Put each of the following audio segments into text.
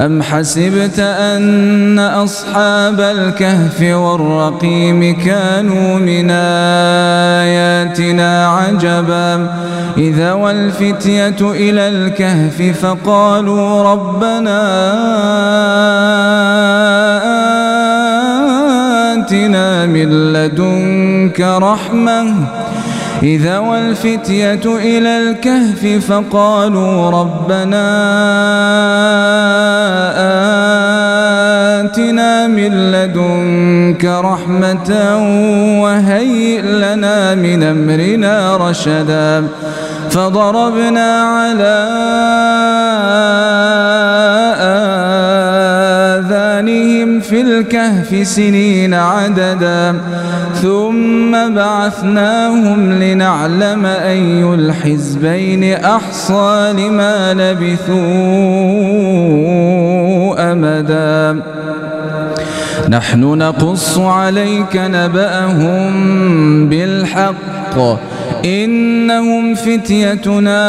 أم حسبت أن أصحاب الكهف والرقيم كانوا من آياتنا عجبا؟ إذا والفتية إلى الكهف فقالوا ربنا آتنا من لدنك رحمة. إذا والفتية إلى الكهف فقالوا ربنا آتنا من لدنك رحمة وهيئ لنا من أمرنا رشدا. فضربنا على آذانهم في الكهف سنين عددا. ثم بعثناهم لنعلم أي الحزبين أحصى لما لبثوا. أمدا. نحن نقص عليك نبأهم بالحق. إنهم فتيتنا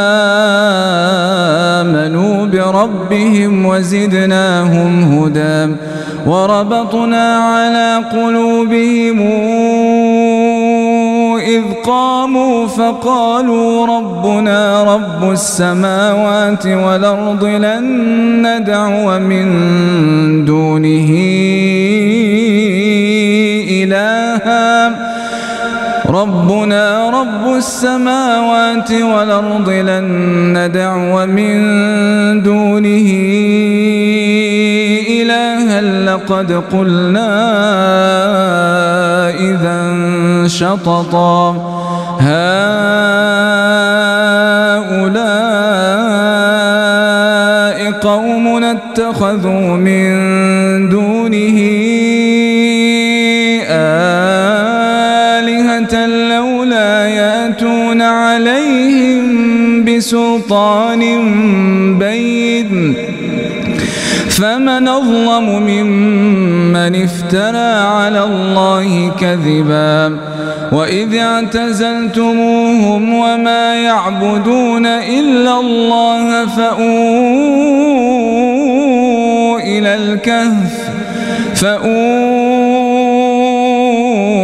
آمنوا بربهم وزدناهم هدى. وربطنا على قلوبهم إذ قاموا فقالوا ربنا رب السماوات والأرض لن ندعو من دونه إلها. ربنا رب السماوات والأرض لن ندعو من دونه إلها لقد قلنا إذا شططا هؤلاء قوم اتخذوا من دونه آلهة لولا يأتون عليهم بسلطان بين فمن أظلم ممن افترى على الله كذبا وإذ اعتزلتموهم وما يعبدون إلا الله فأووا إلى الكهف فأووا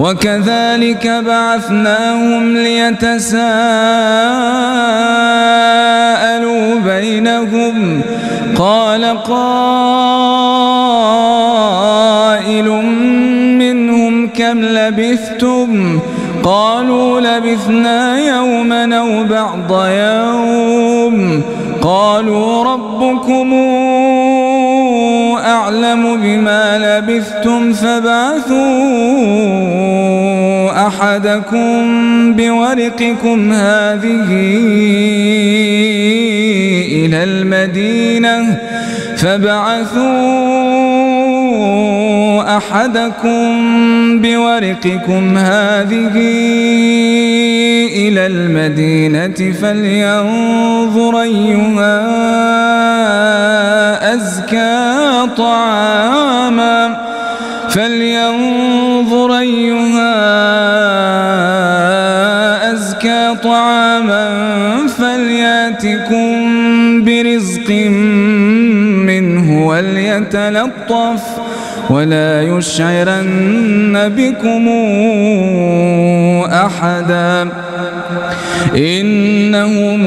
وكذلك بعثناهم ليتساءلوا بينهم. قال قائل منهم كم لبثتم؟ قالوا لبثنا يوما أو بعض يوم. قالوا ربكم أعلم بما لبثتم فبعثوا أحدكم بورقكم هذه إلى المدينة فبعثوا أحدكم بورقكم هذه إلى المدينة فلينظر أيها أزكى طعاما فلينظر أيها أزكى طعاما فليأتكم برزق منه وليتلطف ولا يشعرن بكم أحدا إنهم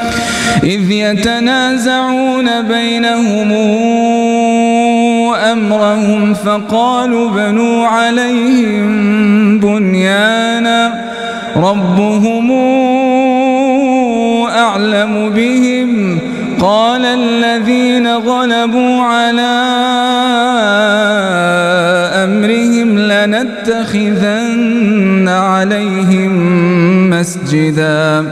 إذ يتنازعون بينهم أمرهم فقالوا بنوا عليهم بنيانا ربهم أعلم بهم قال الذين غلبوا على أمرهم لنتخذن عليهم مسجدا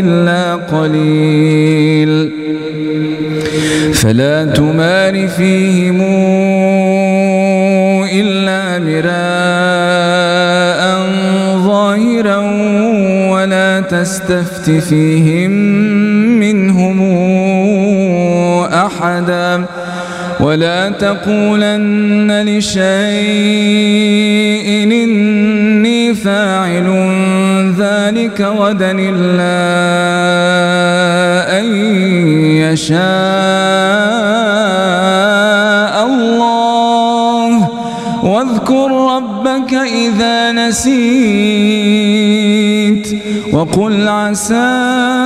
إلا قليل. فلا تمار فيهم إلا مراء ظاهرا ولا تستفت فيهم منهم أحدا. ولا تقولن لشيء فاعل ذلك غدا إلا أن يشاء الله. واذكر ربك إذا نسيت وقل عسى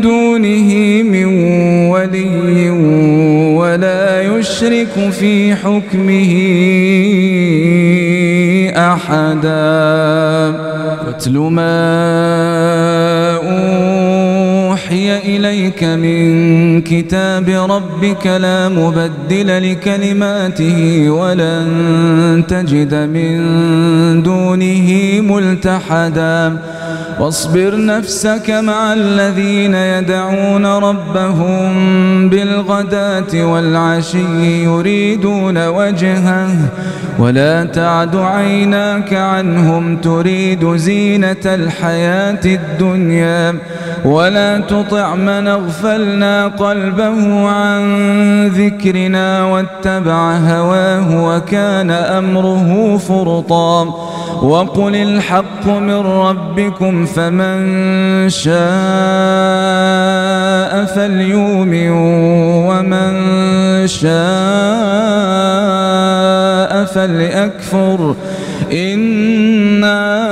دونه من ولي ولا يشرك في حكمه أحدا. واتل ما أوحي إليك من كتاب ربك لا مبدل لكلماته ولن تجد من دونه ملتحدا. واصبر نفسك مع الذين يدعون ربهم بالغداة والعشي يريدون وجهه. ولا تعد عيناك عنهم تريد زينة الحياة الدنيا. ولا تطع من أغفلنا قلبه عن ذكرنا واتبع هواه وكان أمره فرطا. وقل الحق من ربكم فمن شاء فليؤمن ومن شاء فليكفر. إِنَّا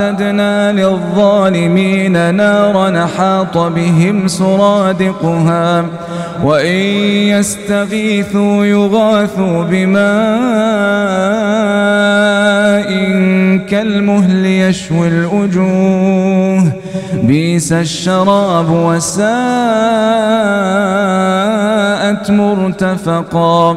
أعتدنا للظالمين نارا حاط بهم سرادقها وإن يستغيثوا يغاثوا بماء كالمهل يشوي الوجوه بيس الشراب وساءت مرتفقا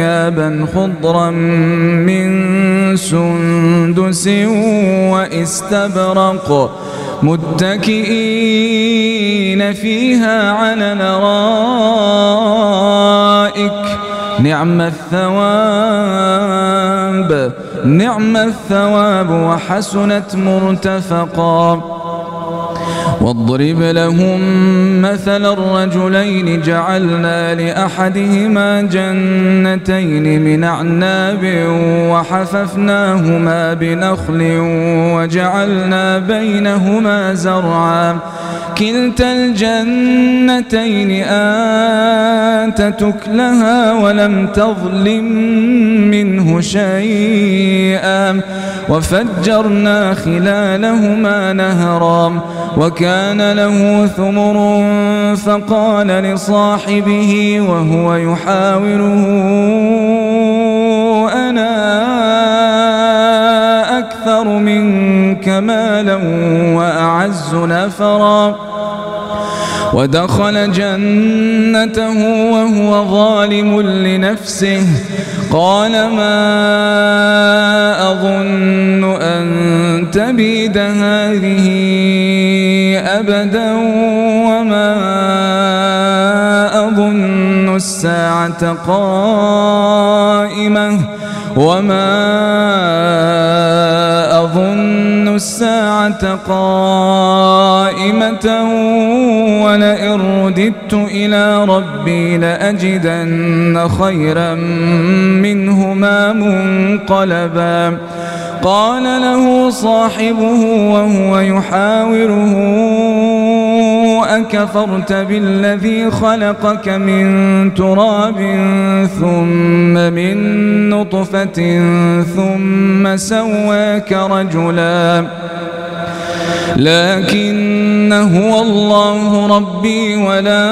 خضرا من سندس وإستبرق متكئين فيها على الأرائك. نعم الثواب نعم الثواب وحسنت مرتفقا. واضرب لهم مثل الرجلين جعلنا لأحدهما جنتين من أعناب وحففناهما بنخل وجعلنا بينهما زرعا كلتا الجنتين آتت لها ولم تظلم منه شيئا وفجرنا خلالهما نهرا وكان له ثمر فقال لصاحبه وهو يحاوره أكثر منك مالا وأعز نفرا. ودخل جنته وهو ظالم لنفسه. قال ما أظن أن تبيد هذه أبدا وما أظن الساعة قائمة. وما أظن الساعة قائمة ولئن رددت إلى ربي لأجدن خيرا منهما منقلبا. قال له صاحبه وهو يحاوره أكفرت بالذي خلقك من تراب ثم من نطفة ثم سواك رجلا. لكن هو الله ربي ولا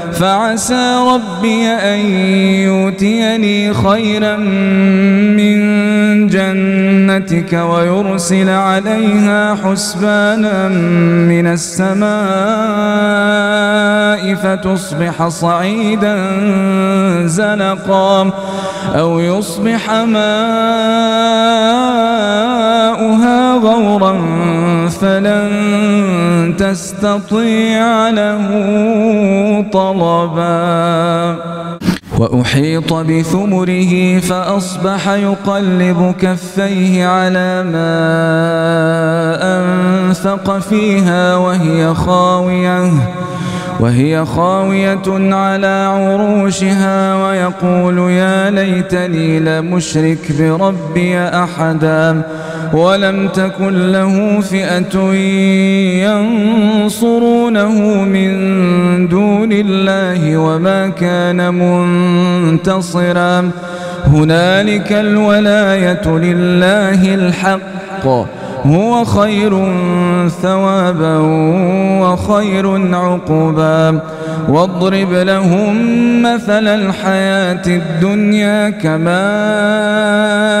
فعسى ربي أن يؤتيني خيرا من جنتك ويرسل عليها حسبانا من السماء فتصبح صعيدا زلقا أو يصبح ماؤها غورا فلن تستطيع له طلبا. وأحيط بثمره فأصبح يقلب كفيه على ما أنفق فيها وهي خاوية. وهي خاوية على عروشها ويقول يا ليتني لمشرك بربي أحدا. ولم تكن له فئة ينصرونه من دون الله وما كان منتصرا. هنالك الولاية لله الحق. هو خير ثوابا وخير عقبا. واضرب لهم مثل الحياة الدنيا كماء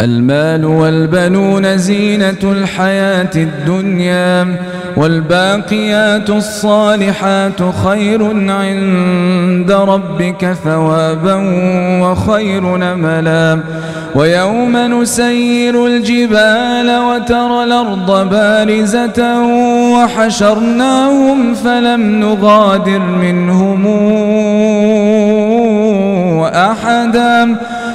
المال والبنون زينة الحياة الدنيا والباقيات الصالحات خير عند ربك ثوابا وخير نملا ويوم نسير الجبال وترى الأرض بارزة وحشرناهم فلم نغادر منهم أحدا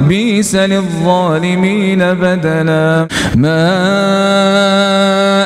بيس للظالمين بدلا. ما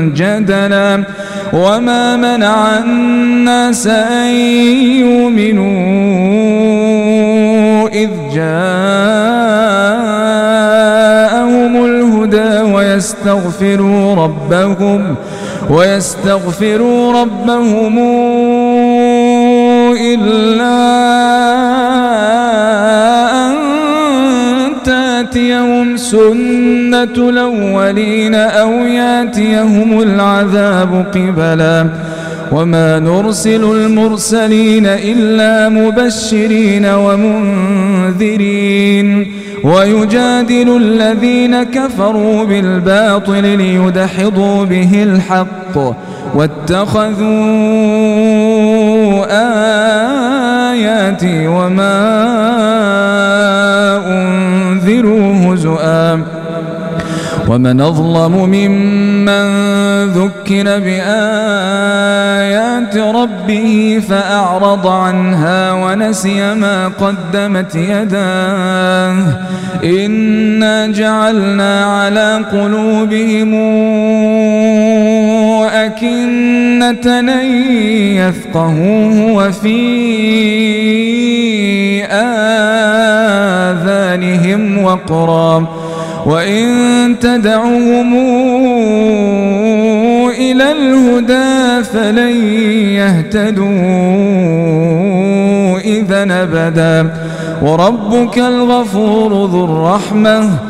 جدلا وما منع الناس أن يؤمنوا إذ جاءهم الهدى ويستغفروا ربهم ويستغفروا ربهم إلا تاتيهم سنة الأولين أو ياتيهم العذاب قبلا وما نرسل المرسلين إلا مبشرين ومنذرين ويجادل الذين كفروا بالباطل ليدحضوا به الحق واتخذوا آياتي وما أنذروا هزؤا ومن أظلم ممن ذكر بآيات ربه فأعرض عنها ونسي ما قدمت يداه. إنا جعلنا على قلوبهم أكنة يفقهوه آذانهم وقرا وإن تدعوهم إلى الهدى فلن يهتدوا إذا أبدا وربك الغفور ذو الرحمة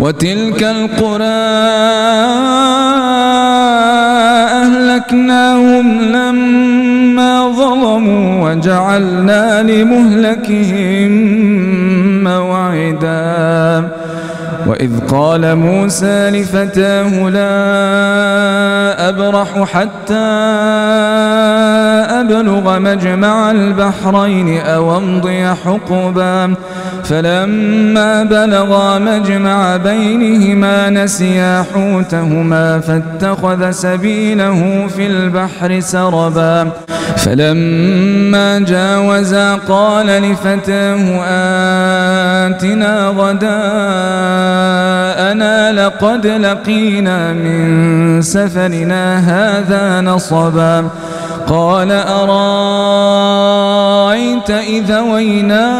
وتلك القرى أهلكناهم لما ظلموا وجعلنا لمهلكهم موعدا. وإذ قال موسى لفتاه لا أبرح حتى أبلغ مجمع البحرين أو أمضي حقبا. فلما بلغا مجمع بينهما نسيا حوتهما فاتخذ سبيله في البحر سربا. فلما جاوزا قال لفتاه آتنا غداءنا لقد لقينا من سفرنا هذا نصبا قال أرايت إذا وينا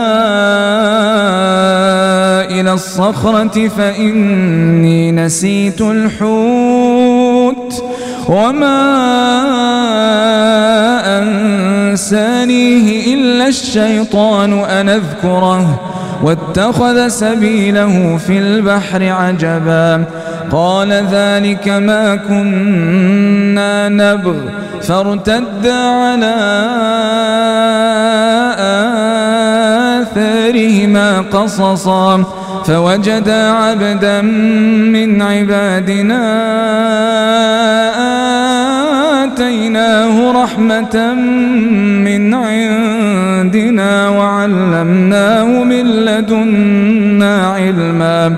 إلى الصخرة فإني نسيت الحوت وما أنسانيه إلا الشيطان أن أذكره واتخذ سبيله في البحر عجبا. قال ذلك ما كنا نبغ. فارتدا على آثارهما قصصا. فوجدا عبدا من عبادنا آتيناه رحمة من عندنا وعلمناه من لدنا علما.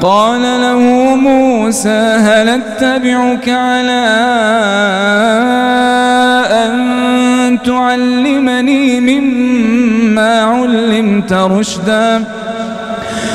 قال له موسى هل أتبعك على أن تعلمني مما علمت رشدا؟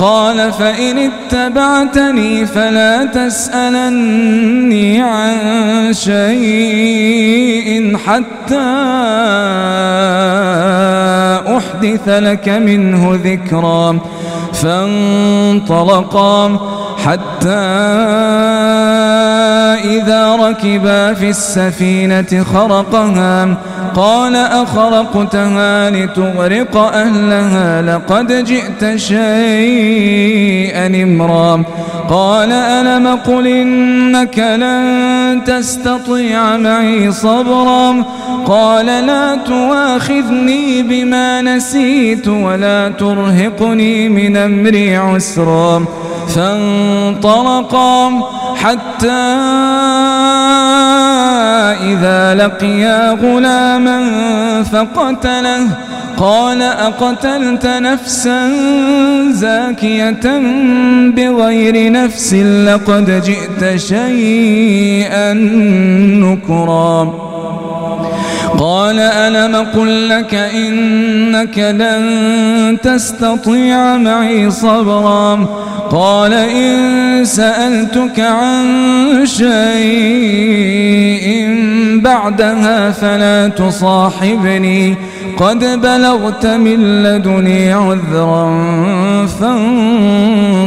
قال فإن اتبعتني فلا تسألني عن شيء حتى أحدث لك منه ذكرا فانطلقا حتى إذا ركبا في السفينة خرقها قال أخرقتها لتغرق أهلها لقد جئت شيئا إمرا. قال ألم قل إنك لن تستطيع معي صبرا؟ قال لا تواخذني بما نسيت ولا ترهقني من أمري عسرا. فانطلقا. حتى إذا لقيا غلاما فقتله قال أقتلت نفسا زاكية بغير نفس لقد جئت شيئا نكرا. قال ألم قل لك إنك لن تستطيع معي صبرا. قال إن سألتك عن شيء بعدها فلا تصاحبني. قد بلغت من لدني عذرا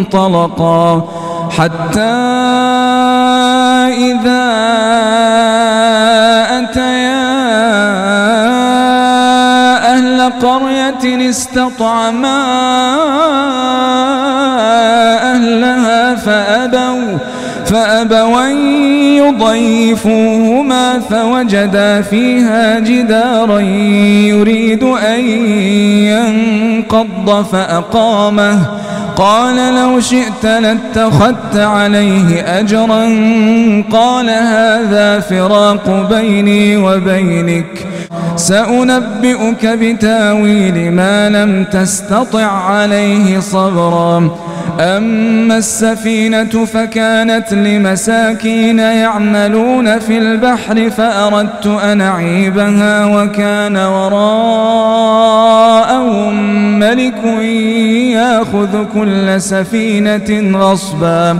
فانطلقا. حتى إذا قرية استطعما أهلها فأبوا فأبوا يضيفوهما فوجدا فيها جدارا يريد أن ينقض فأقامه. قال لو شئت لاتخذت عليه أجرا قال هذا فراق بيني وبينك. سأنبئك بتاويل ما لم تستطع عليه صبرا. أما السفينة فكانت لمساكين يعملون في البحر فأردت أن أعيبها وكان وراءهم ملك ياخذ كل سفينة غصبا.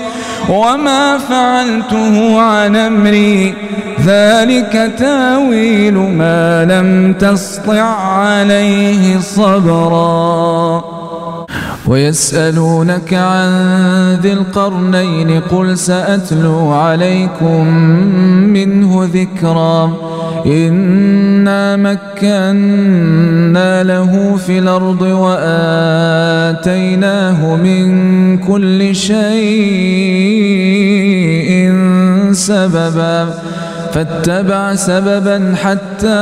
وما فعلته عن أمري. ذلك تاويل ما لم تسطع عليه صبرا. ويسألونك عن ذي القرنين قل سأتلو عليكم منه ذكرا. إنا مكنا له في الأرض وآتيناه من كل شيء سببا فاتبع سببا حتى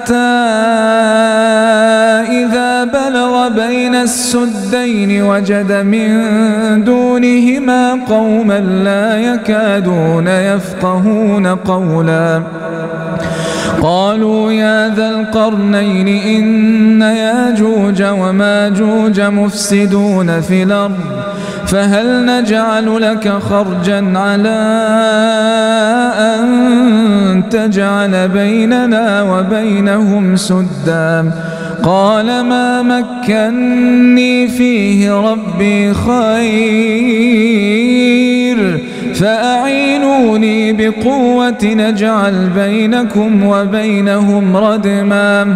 إذا بلغ بين السدين وجد من دونهما قوما لا يكادون يفقهون قولا. قالوا يا ذا القرنين إن ياجوج وماجوج مفسدون في الأرض. فهل نجعل لك خرجا على أن تجعل بيننا وبينهم سدا؟ قال ما مكني فيه ربي خير فأعينوني بقوة نجعل بينكم وبينهم ردما.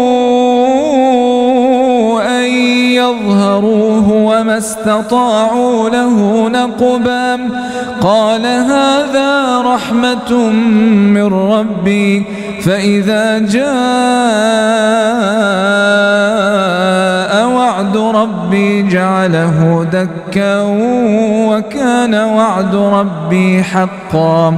يظهروه وما استطاعوا له نقبا. قال هذا رحمة من ربي فإذا جاء وعد ربي جعله دكا وكان وعد ربي حقا.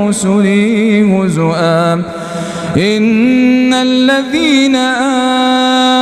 ورسلي هزؤا إن الذين آمنوا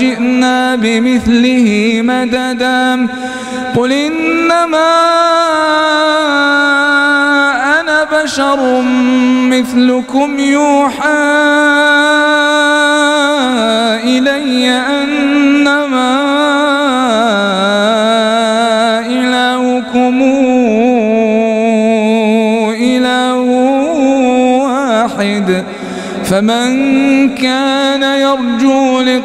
جئنا بمثله مددا. قل إنما أنا بشر مثلكم يوحى إلي أنما إلهكم إله واحد. فمن كان